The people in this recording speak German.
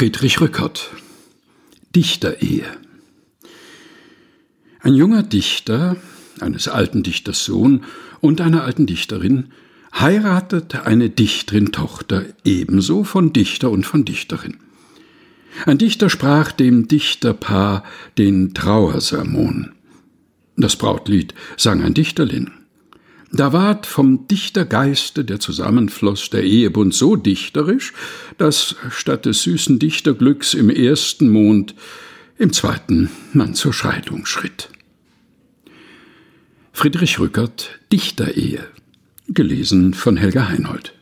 Friedrich Rückert Dichterehe Ein junger Dichter, eines alten Dichters Sohn und einer alten Dichterin, heiratete eine Dichterin-Tochter ebenso von Dichter und von Dichterin. Ein Dichter sprach dem Dichterpaar den Trauersermon. Das Brautlied sang ein Dichterlin. Da ward vom Dichtergeiste der Zusammenfloss der Ehebund so dichterisch, dass statt des süßen Dichterglücks im ersten Mond im zweiten man zur Scheidung schritt. Friedrich Rückert Dichterehe gelesen von Helga Heinold